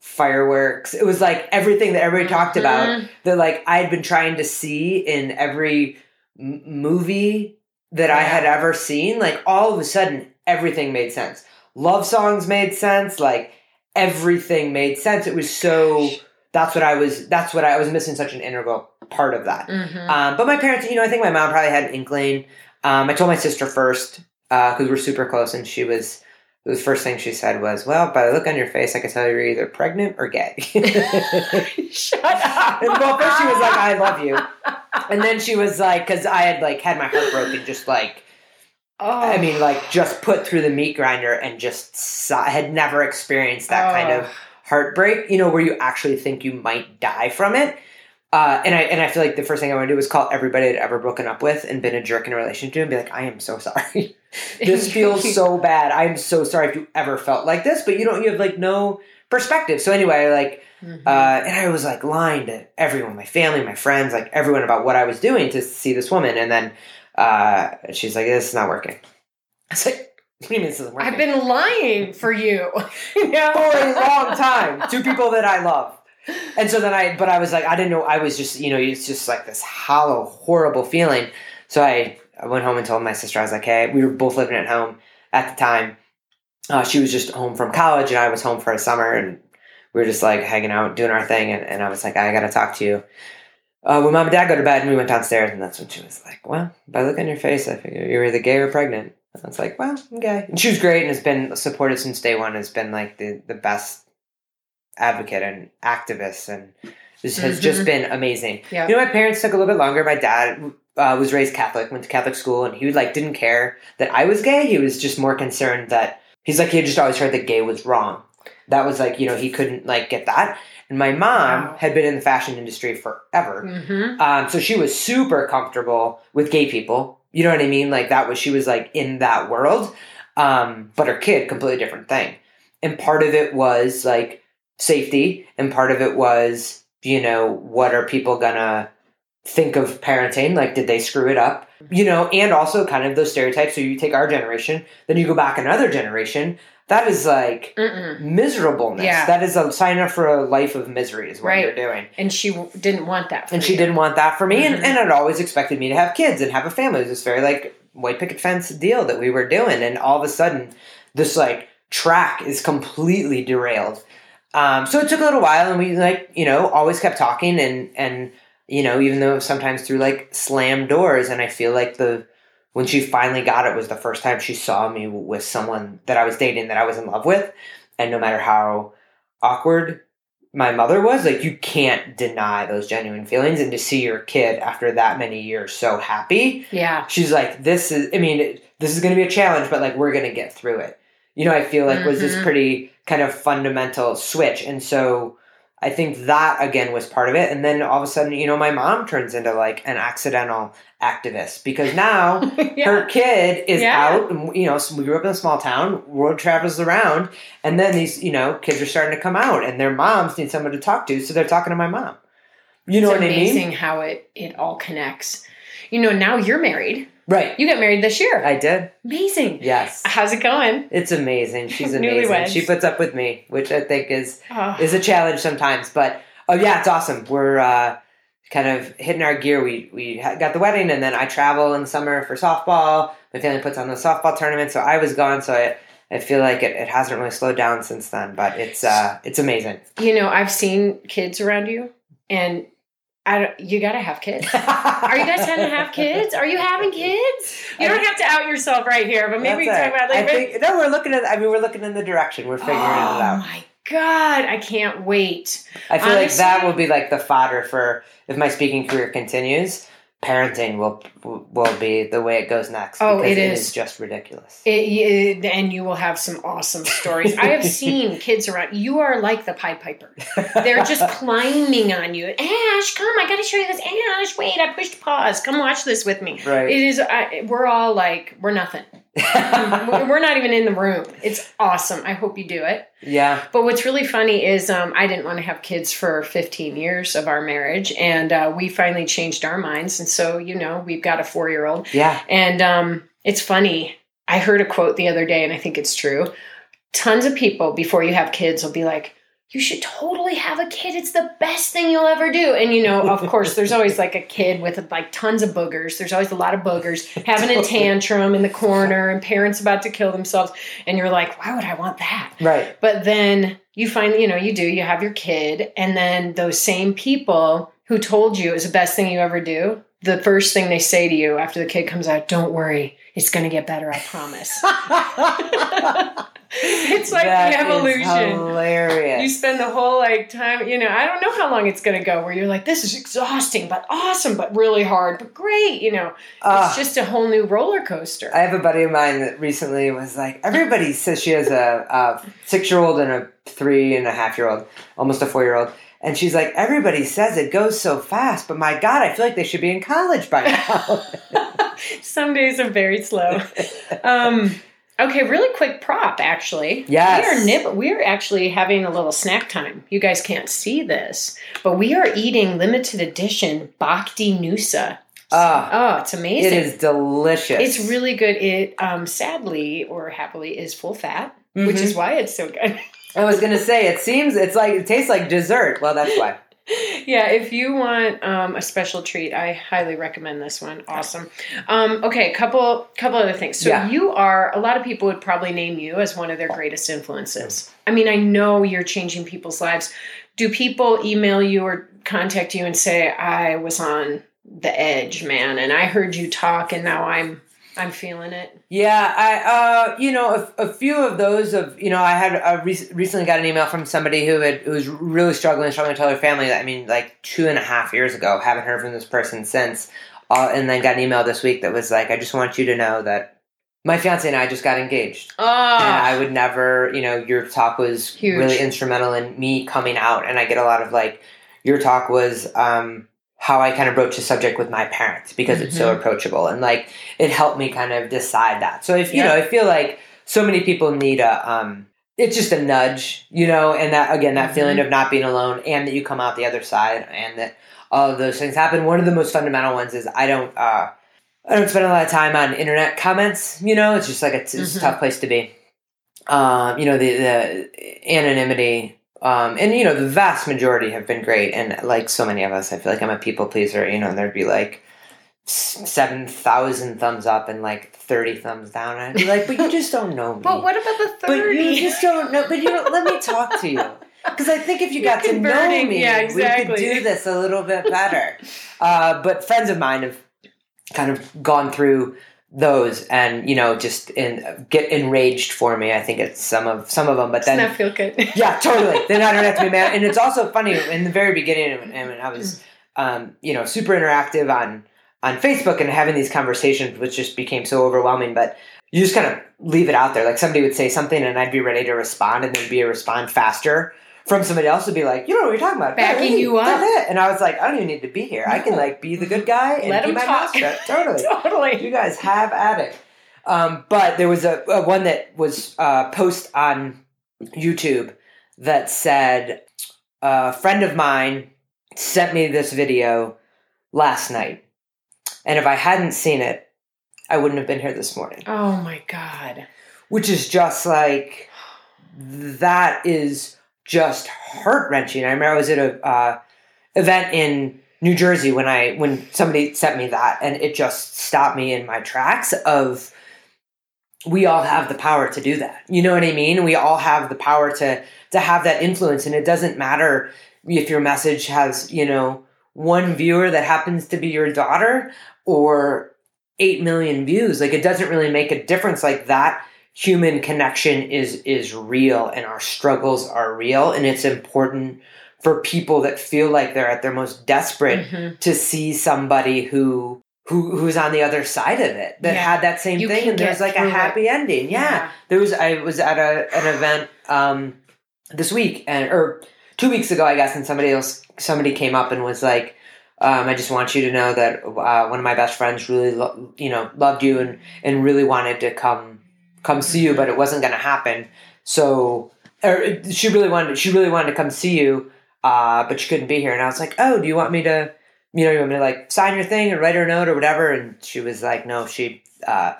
fireworks. It was like everything that everybody talked about Mhm. that like I had been trying to see in every m- movie that I had ever seen. Like all of a sudden, everything made sense. Love songs made sense. Like everything made sense. It was so. That's what I was. That's what I, I was missing. Such an integral part of that. Mhm. Um, but my parents, you know, I think my mom probably had an inkling. Um, I told my sister first because we're super close, and she was. The first thing she said was, "Well, by the look on your face, I can tell you're either pregnant or gay." Shut up. And well, first she was like, "I love you," and then she was like, "Cause I had like had my heart broken, just like oh. I mean, like just put through the meat grinder and just saw, had never experienced that kind Oh. of heartbreak. You know, where you actually think you might die from it." Uh, and I and I feel like the first thing I want to do is call everybody I'd ever broken up with and been a jerk in a relationship to and be like, I am so sorry. this feels so bad. I'm so sorry if you ever felt like this, but you don't. You have like no perspective. So anyway, like Mhm. uh, and I was like lying to everyone, my family, my friends, like everyone about what I was doing to see this woman. And then uh, she's like, "This is not working." I was like, "What do you mean this isn't working?" I've been lying for you. you know? for a long time to people that I love. And so then I, but I was like, I didn't know. I was just, you know, it's just like this hollow, horrible feeling. So I, I went home and told my sister, I was like, hey, we were both living at home at the time. Uh, she was just home from college and I was home for a summer and we were just like hanging out, doing our thing. And, and I was like, I got to talk to you. Uh, when mom and dad go to bed and we went downstairs and that's when she was like, well, by look on your face, I figure you're either gay or pregnant. I was like, well, I'm gay. And she was great and has been supportive since day one, has been like the, the best advocate and activist and this has just Mhm. been amazing. You know, my parents took a little bit longer. My dad uh, was raised Catholic, went to Catholic school, and he like didn't care that I was gay. He was just more concerned that he's like he had just always heard that gay was wrong. That was like you know he couldn't like get that. And my mom Wow. had been in the fashion industry forever, Mhm. um, so she was super comfortable with gay people. You know what I mean? Like that was she was like in that world. Um, but her kid, completely different thing. And part of it was like safety, and part of it was, you know, what are people gonna think of parenting? Like, did they screw it up? You know, and also kind of those stereotypes. So you take our generation, then you go back another generation. That is like Mm-mm. miserableness. Yeah. That is a sign up for a life of misery, is what Right. you're doing. And she w- didn't want that. For And she didn't want that for me, Mhm. and, and had always expected me to have kids and have a family. It was this very like white picket fence deal that we were doing, and all of a sudden, this like track is completely derailed. Um, so it took a little while, and we like you know always kept talking, and and you know even though sometimes through like slam doors, and I feel like the when she finally got it was the first time she saw me with someone that I was dating that I was in love with, and no matter how awkward my mother was like you can't deny those genuine feelings and to see your kid after that many years so happy Yeah. she's like this is i mean this is going to be a challenge but like we're going to get through it you know i feel like was this Mhm. pretty kind of fundamental switch and so i think that again was part of it and then all of a sudden you know my mom turns into like an accidental activist because now yeah. her kid is Yeah. out and you know we grew up in a small town world travels around and then these you know kids are starting to come out and their moms need someone to talk to so they're talking to my mom you know it's what amazing i mean how it it all connects. You know, now you're married. Right You got married this year. i did amazing. yes How's it going? it's amazing she's amazing she puts up with me which i think is Oh, is a challenge sometimes but oh yeah it's awesome we're uh kind of hitting our gear. We we got the wedding, and then I travel in the summer for softball. My family puts on the softball tournament, so I was gone. So I I feel like it, it hasn't really slowed down since then, but it's uh it's amazing. You know, I've seen kids around you, and I you got to have kids. Are you guys gonna have kids? Are you having kids? You don't have to out yourself right here, but maybe you're talking about like. I think, no, we're looking at. I mean, we're looking in the direction. We're figuring oh it out. Oh my god, I can't wait. I feel like that will be like the fodder for if my speaking career continues. Parenting will will be the way it goes next. Oh, because it it is. is just ridiculous. It, it- and you will have some awesome stories. I have seen kids around. You are like the Pied Piper. They're just climbing on you. Ash, come! I got to show you this. Ash, wait! I pushed pause. Come watch this with me. right. It is. I, we're all like we're nothing. We're not even in the room. It's awesome. I hope you do it. yeah. But what's really funny is um, I didn't want to have kids for 15 years of our marriage, and uh, we finally changed our minds. And so, you know, we've got a four year old. Yeah. And um, it's funny. I heard a quote the other day, and I think it's true. Tons of people, before you have kids, will be like, you should totally have a kid. It's the best thing you'll ever do. And you know, of course, there's always like a kid with like tons of boogers. There's always a lot of boogers having a tantrum in the corner and parents about to kill themselves. And you're like, why would I want that? Right. But then you find, you know, you do, you have your kid, and then those same people who told you it was the best thing you ever do, the first thing they say to you after the kid comes out, don't worry, it's going to get better, I promise. it's like That the evolution. hilarious. You spend the whole like time, you know, I don't know how long it's going to go where you're like, this is exhausting, but awesome, but really hard, but great, you know. Ah. it's just a whole new roller coaster. I have a buddy of mine that recently was like, everybody says she has a, a six year old and a three and a half year old, almost a four year old. And she's like, everybody says it goes so fast, but my God, I feel like they should be in college by now. Some days are very slow. Um, okay, really quick prop actually. Yes. We are nib- we're actually having a little snack time. You guys can't see this, but we are eating limited edition Bhakti Noosa. Ah, Oh, it's amazing. it is delicious. It's really good. It um sadly or happily is full fat, which Mhm. is why it's so good. I was gonna say it seems it's like it tastes like dessert. Well, that's why. yeah, if you want um, a special treat, I highly recommend this one. Awesome. Um, okay, a couple couple other things. So Yeah. you are a lot of people would probably name you as one of their greatest influences. I mean, I know you're changing people's lives. Do people email you or contact you and say, "I was on the edge, man, and I heard you talk, and now I'm I'm feeling it." Yeah, I uh, you know, a, a few of those of you know, I had I re- recently got an email from somebody who had who was really struggling, struggling to tell their family that I mean, like two and a half years ago, haven't heard from this person since, uh, and then got an email this week that was like, I just want you to know that my fiance and I just got engaged. Oh, and I would never, you know, your talk was Huge. really instrumental in me coming out, and I get a lot of like, your talk was um, how I kind of broached the subject with my parents because it's Mm-hmm. so approachable, and like it helped me kind of decide that. So if you Yeah. know, I feel like so many people need a, um, it's just a nudge, you know, and that again, that Mhm. feeling of not being alone, and that you come out the other side, and that all of those things happen. One of the most fundamental ones is I don't. Uh, I don't spend a lot of time on internet comments. You know, it's just like it's, it's Mhm. a tough place to be. Um, you know, the the anonymity, um, and you know, the vast majority have been great. And like so many of us, I feel like I'm a people pleaser. You know, and there'd be like seven thousand thumbs up and like thirty thumbs down, and I'd be like, "But you just don't know me." but what about the 30? But you just don't know. But you don't. Let me talk to you. Because I think if you You're got to know me, Yeah, we could do this a little bit better. uh, but friends of mine have kind of gone through those, and you know, just in, get enraged for me. I think it's some of some of them, but then that feel good? yeah, totally. Then I don't have to be mad. And it's also funny in the very beginning, and when I was, um, you know, super interactive on on Facebook and having these conversations, which just became so overwhelming. But you just kind of leave it out there. Like somebody would say something, and I'd be ready to respond, and there'd be a respond faster from somebody else would be like, you know what you're talking about, Backing you up. And I was like, I don't even need to be here. I can like be the good guy and Let keep my talk. mouth shut. Totally. totally. You guys have at it. Um, but there was a, a one that was uh, post on YouTube that said a friend of mine sent me this video last night, and if I hadn't seen it, I wouldn't have been here this morning. Oh my god. Which is just like that is just heart wrenching. I remember I was at a uh, event in New Jersey when I when somebody sent me that and it just stopped me in my tracks of we all have the power to do that. You know what I mean? We all have the power to to have that influence and it doesn't matter if your message has, you know, one viewer that happens to be your daughter or 8 million views. Like it doesn't really make a difference like that human connection is is real and our struggles are real and it's important for people that feel like they're at their most desperate Mhm. to see somebody who who who's on the other side of it that Yeah. had that same You thing and there's like a through it. happy ending yeah. Yeah. there was i was at a an event um this week and or two weeks ago i guess and somebody else somebody came up and was like um, I just want you to know that uh, one of my best friends really, lo- you know, loved you and, and really wanted to come come see you, but it wasn't going to happen. So, or she really wanted she really wanted to come see you, uh, but she couldn't be here. And I was like, oh, do you want me to, you know, you want me to like sign your thing and write her a note or whatever? And she was like, no, she uh,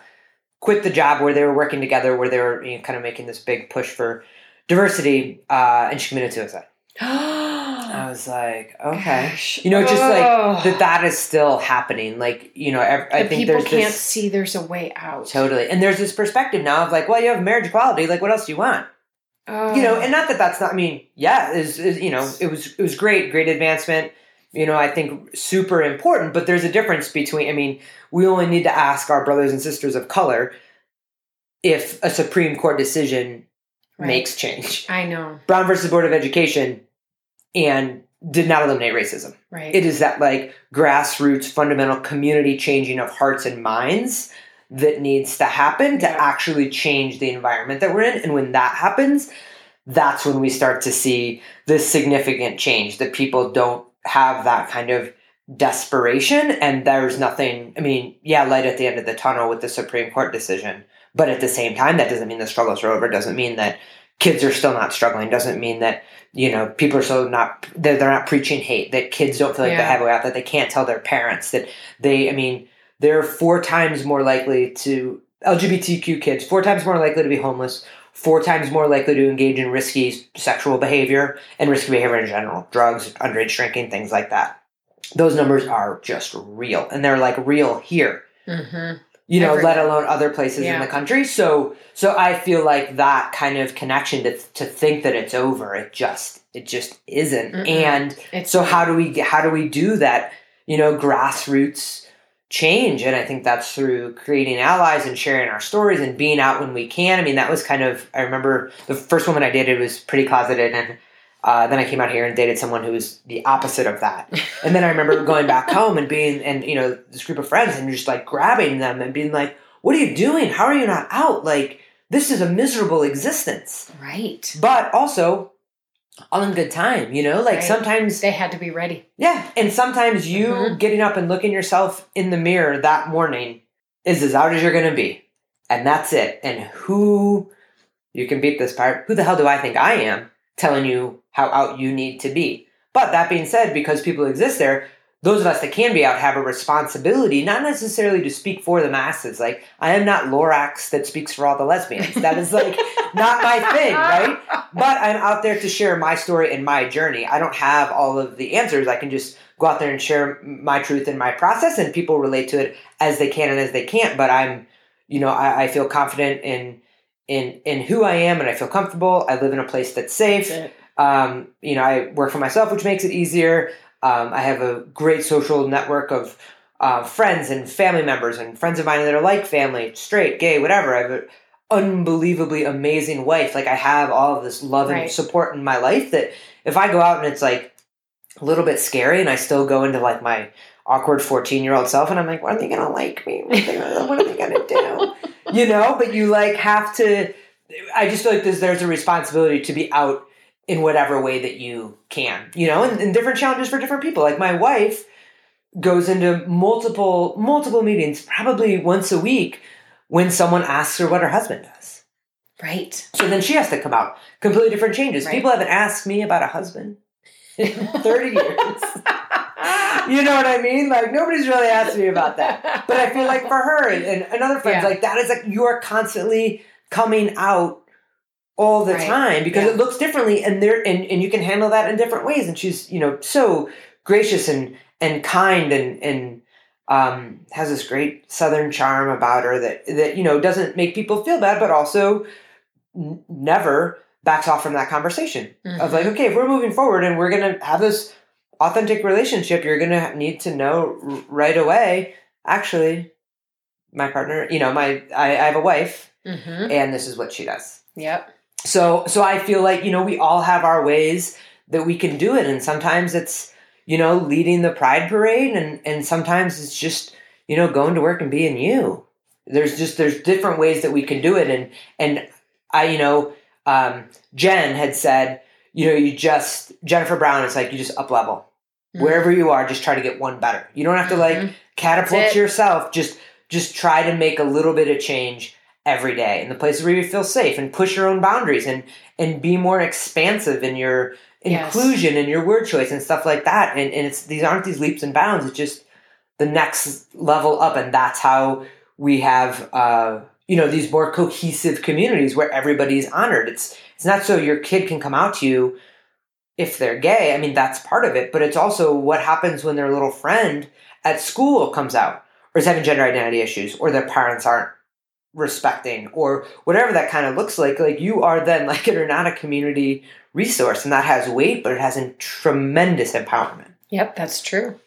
quit the job where they were working together, where they were you know, kind of making this big push for diversity, uh, and she committed suicide. I was like, okay. Gosh. You know, just like that that is still happening. Like, you know, I The think people there's can't this see there's a way out. totally, and there's this perspective now of like, well, you have marriage equality. Like, what else do you want? Oh. You know, and not that that's not. I mean, yeah, is is you know, it was it was great, great advancement. You know, I think super important. But there's a difference between. I mean, we only need to ask our brothers and sisters of color if a Supreme Court decision Right. makes change. I know, Brown versus Board of Education, and did not eliminate racism. right? It is that like grassroots, fundamental community changing of hearts and minds that needs to happen to Yeah. actually change the environment that we're in. And when that happens, that's when we start to see this significant change that people don't have that kind of desperation and there's nothing i mean yeah light at the end of the tunnel with the supreme court decision but at the same time that doesn't mean the struggles are over doesn't mean that kids are still not struggling doesn't mean that you know people are still not they're, they're not preaching hate that kids don't feel like they have a way out that they can't tell their parents that they i mean they're four times more likely to lgbtq kids four times more likely to be homeless four times more likely to engage in risky sexual behavior and risky behavior in general drugs underage drinking things like that. Those numbers are just real and they're like real here. Mm-hmm. You know Everywhere. let alone other places in the country. So so i feel like that kind of connection to to think that it's over it just it just isn't. Mm-mm. and It's so how do we how do we do that you know grassroots change? And i think that's through creating allies and sharing our stories and being out when we can. I mean that was kind of i remember the first woman i dated was pretty closeted and uh, then i came out here and dated someone who was the opposite of that and then i remember going back home and being and you know this group of friends and just like grabbing them and being like what are you doing how are you not out like this is a miserable existence right. but also all in good time you know like Right. sometimes They had to be ready. yeah, and sometimes you Mhm. getting up and looking yourself in the mirror that morning is as out as you're going to be. And that's it. And who, you can beat this part, who the hell do I think I am telling you how out you need to be? But that being said, because people exist there, those of us that can be out have a responsibility, not necessarily to speak for the masses. Like, I am not Lorax that speaks for all the lesbians. That is like not my thing, right? but I'm out there to share my story and my journey. I don't have all of the answers. I can just go out there and share my truth and my process, and people relate to it as they can and as they can't. But I'm, you know, I, I feel confident in in in who I am, and I feel comfortable. I live in a place that's safe. That's. Um, you know, I work for myself, which makes it easier. Um, I have a great social network of uh, friends and family members and friends of mine that are like family, straight, gay, whatever. I have an unbelievably amazing wife. Like I have all of this love and support in my life that if I go out and it's like a little bit scary and I still go into like my awkward 14 year old self and I'm like, what are they going to like me? What are they what are they going to do? You know, but you like have to, I just feel like there's, there's a responsibility to be out in whatever way that you can, you know, and, and different challenges for different people. Like my wife goes into multiple, multiple meetings, probably once a week when someone asks her what her husband does. Right. So then she has to come out. Completely different changes. Right. People haven't asked me about a husband in 30 years. You know what I mean? Like nobody's really asked me about that. But I feel like for her and, and, and other friends, Yeah. like that is like you are constantly coming out all the Right. time because Yeah. it looks differently and there and, and you can handle that in different ways. And she's, you know, so gracious and and kind and and um, has this great southern charm about her that that you know doesn't make people feel bad, but also n- never backs off from that conversation mm-hmm. of like, okay, if we're moving forward and we're gonna have this authentic relationship, you're gonna need to know right away. Actually, my partner, you know, my I, I have a wife, mm-hmm. and this is what she does. Yep. So so I feel like you know we all have our ways that we can do it, and sometimes it's you know leading the pride parade, and and sometimes it's just you know going to work and being you. There's just there's different ways that we can do it, and and I you know um, Jen had said you know you just Jennifer Brown is like you just up level. Mm-hmm. Wherever you are, just try to get one better. You don't have to like mm-hmm. catapult yourself. Just just try to make a little bit of change every day in the places where you feel safe and push your own boundaries and and be more expansive in your inclusion yes. and your word choice and stuff like that and, and it's these aren't these leaps and bounds it's just the next level up and that's how we have uh, you know these more cohesive communities where everybody's honored it's it's not so your kid can come out to you if they're gay i mean that's part of it but it's also what happens when their little friend at school comes out or is having gender identity issues or their parents aren't respecting or whatever that kind of looks like like you are then like it or not a community resource and that has weight but it has a tremendous empowerment. Yep that's true.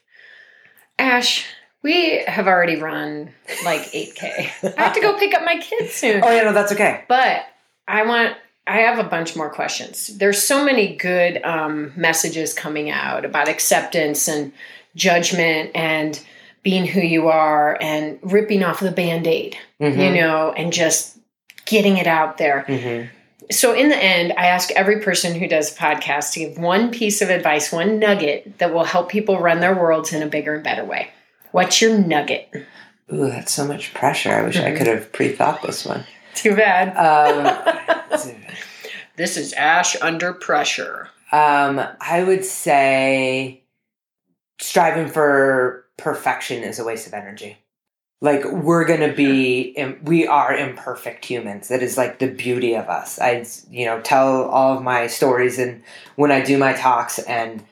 Ash we have already run like 8k i have to go pick up my kids soon. Oh yeah no that's okay. But i want I have a bunch more questions. There's so many good um, messages coming out about acceptance and judgment and being who you are and ripping off the band-aid mm-hmm. you know and just getting it out there mm-hmm. so in the end i ask every person who does a podcast to give one piece of advice one nugget that will help people run their worlds in a bigger and better way what's your nugget ooh that's so much pressure i wish mm-hmm. i could have pre-thought this one too bad um, this is ash under pressure um, i would say striving for perfection is a waste of energy. Like we're gonna be, we are imperfect humans. That is like the beauty of us. I, you know, tell all of my stories and when I do my talks, and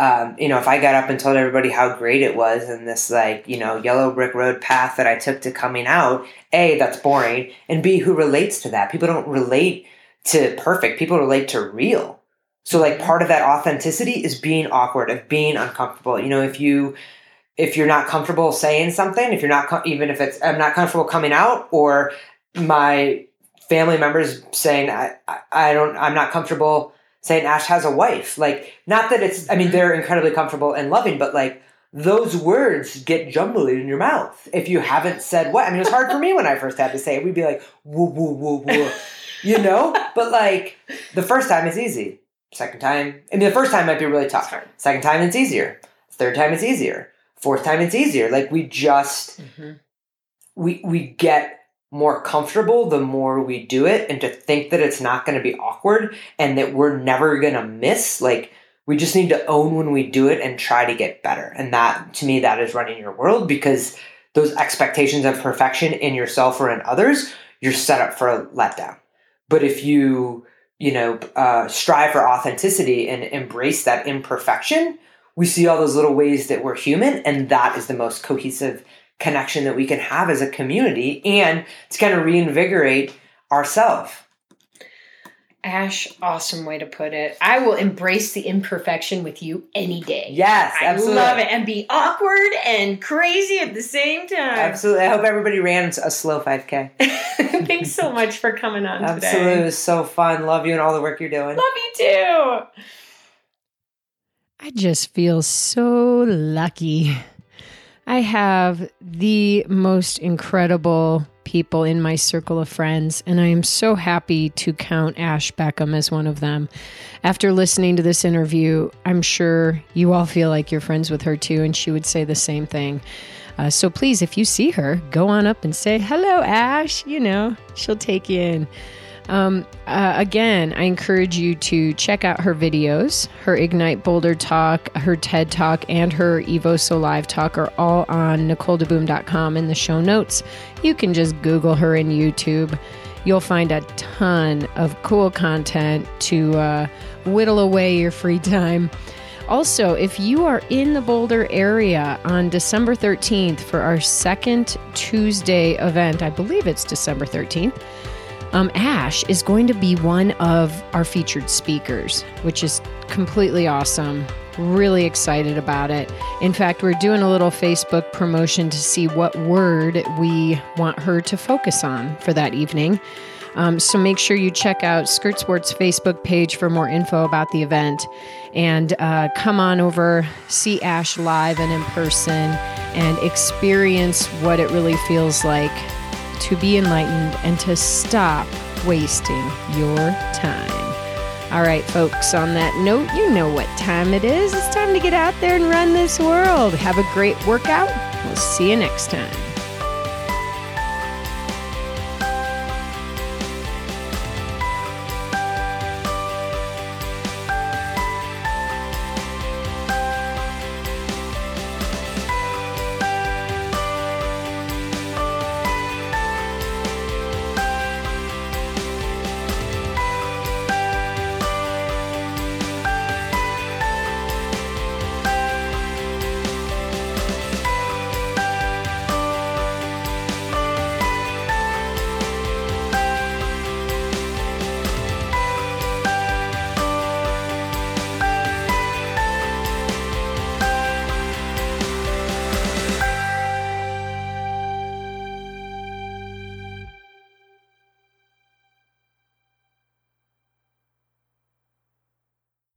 um, you know, if I got up and told everybody how great it was and this like you know yellow brick road path that I took to coming out, a that's boring, and b who relates to that? People don't relate to perfect. People relate to real. So like part of that authenticity is being awkward, of being uncomfortable. You know, if you if you're not comfortable saying something, if you're not com- even if it's I'm not comfortable coming out, or my family members saying I, I, I don't I'm not comfortable saying Ash has a wife. Like not that it's I mean they're incredibly comfortable and loving, but like those words get jumbled in your mouth if you haven't said what. I mean, it was hard for me when I first had to say it. We'd be like, woo, woo, woo, woo, you know? But like, the first time is easy. Second time, I mean, the first time might be really tough. Second time, it's easier. Third time, it's easier. Fourth time, it's easier. Like we just mm-hmm. we we get more comfortable the more we do it, and to think that it's not going to be awkward and that we're never going to miss. Like we just need to own when we do it and try to get better. And that, to me, that is running your world because those expectations of perfection in yourself or in others, you're set up for a letdown. But if you you know, uh, strive for authenticity and embrace that imperfection, we see all those little ways that we're human, and that is the most cohesive connection that we can have as a community, and to kind of reinvigorate ourselves. Ash, awesome way to put it. I will embrace the imperfection with you any day. Yes, absolutely. I love it. And be awkward and crazy at the same time. Absolutely. I hope everybody ran a slow 5K. Thanks so much for coming on absolutely. today. Absolutely. It was so fun. Love you and all the work you're doing. Love you too. I just feel so lucky. I have the most incredible people in my circle of friends, and I am so happy to count Ash Beckham as one of them. After listening to this interview, I'm sure you all feel like you're friends with her too, and she would say the same thing. Uh, so please, if you see her, go on up and say, Hello, Ash. You know, she'll take you in. Um, uh, again, I encourage you to check out her videos. Her Ignite Boulder talk, her TED talk, and her Evo So Live talk are all on NicoleDeBoom.com in the show notes. You can just Google her in YouTube. You'll find a ton of cool content to uh, whittle away your free time. Also, if you are in the Boulder area on December 13th for our second Tuesday event, I believe it's December 13th, um, Ash is going to be one of our featured speakers, which is completely awesome. Really excited about it. In fact, we're doing a little Facebook promotion to see what word we want her to focus on for that evening. Um, so make sure you check out Skirt Sports Facebook page for more info about the event. And uh, come on over, see Ash live and in person, and experience what it really feels like to be enlightened and to stop wasting your time. All right, folks, on that note, you know what time it is. It's time to get out there and run this world. Have a great workout. We'll see you next time.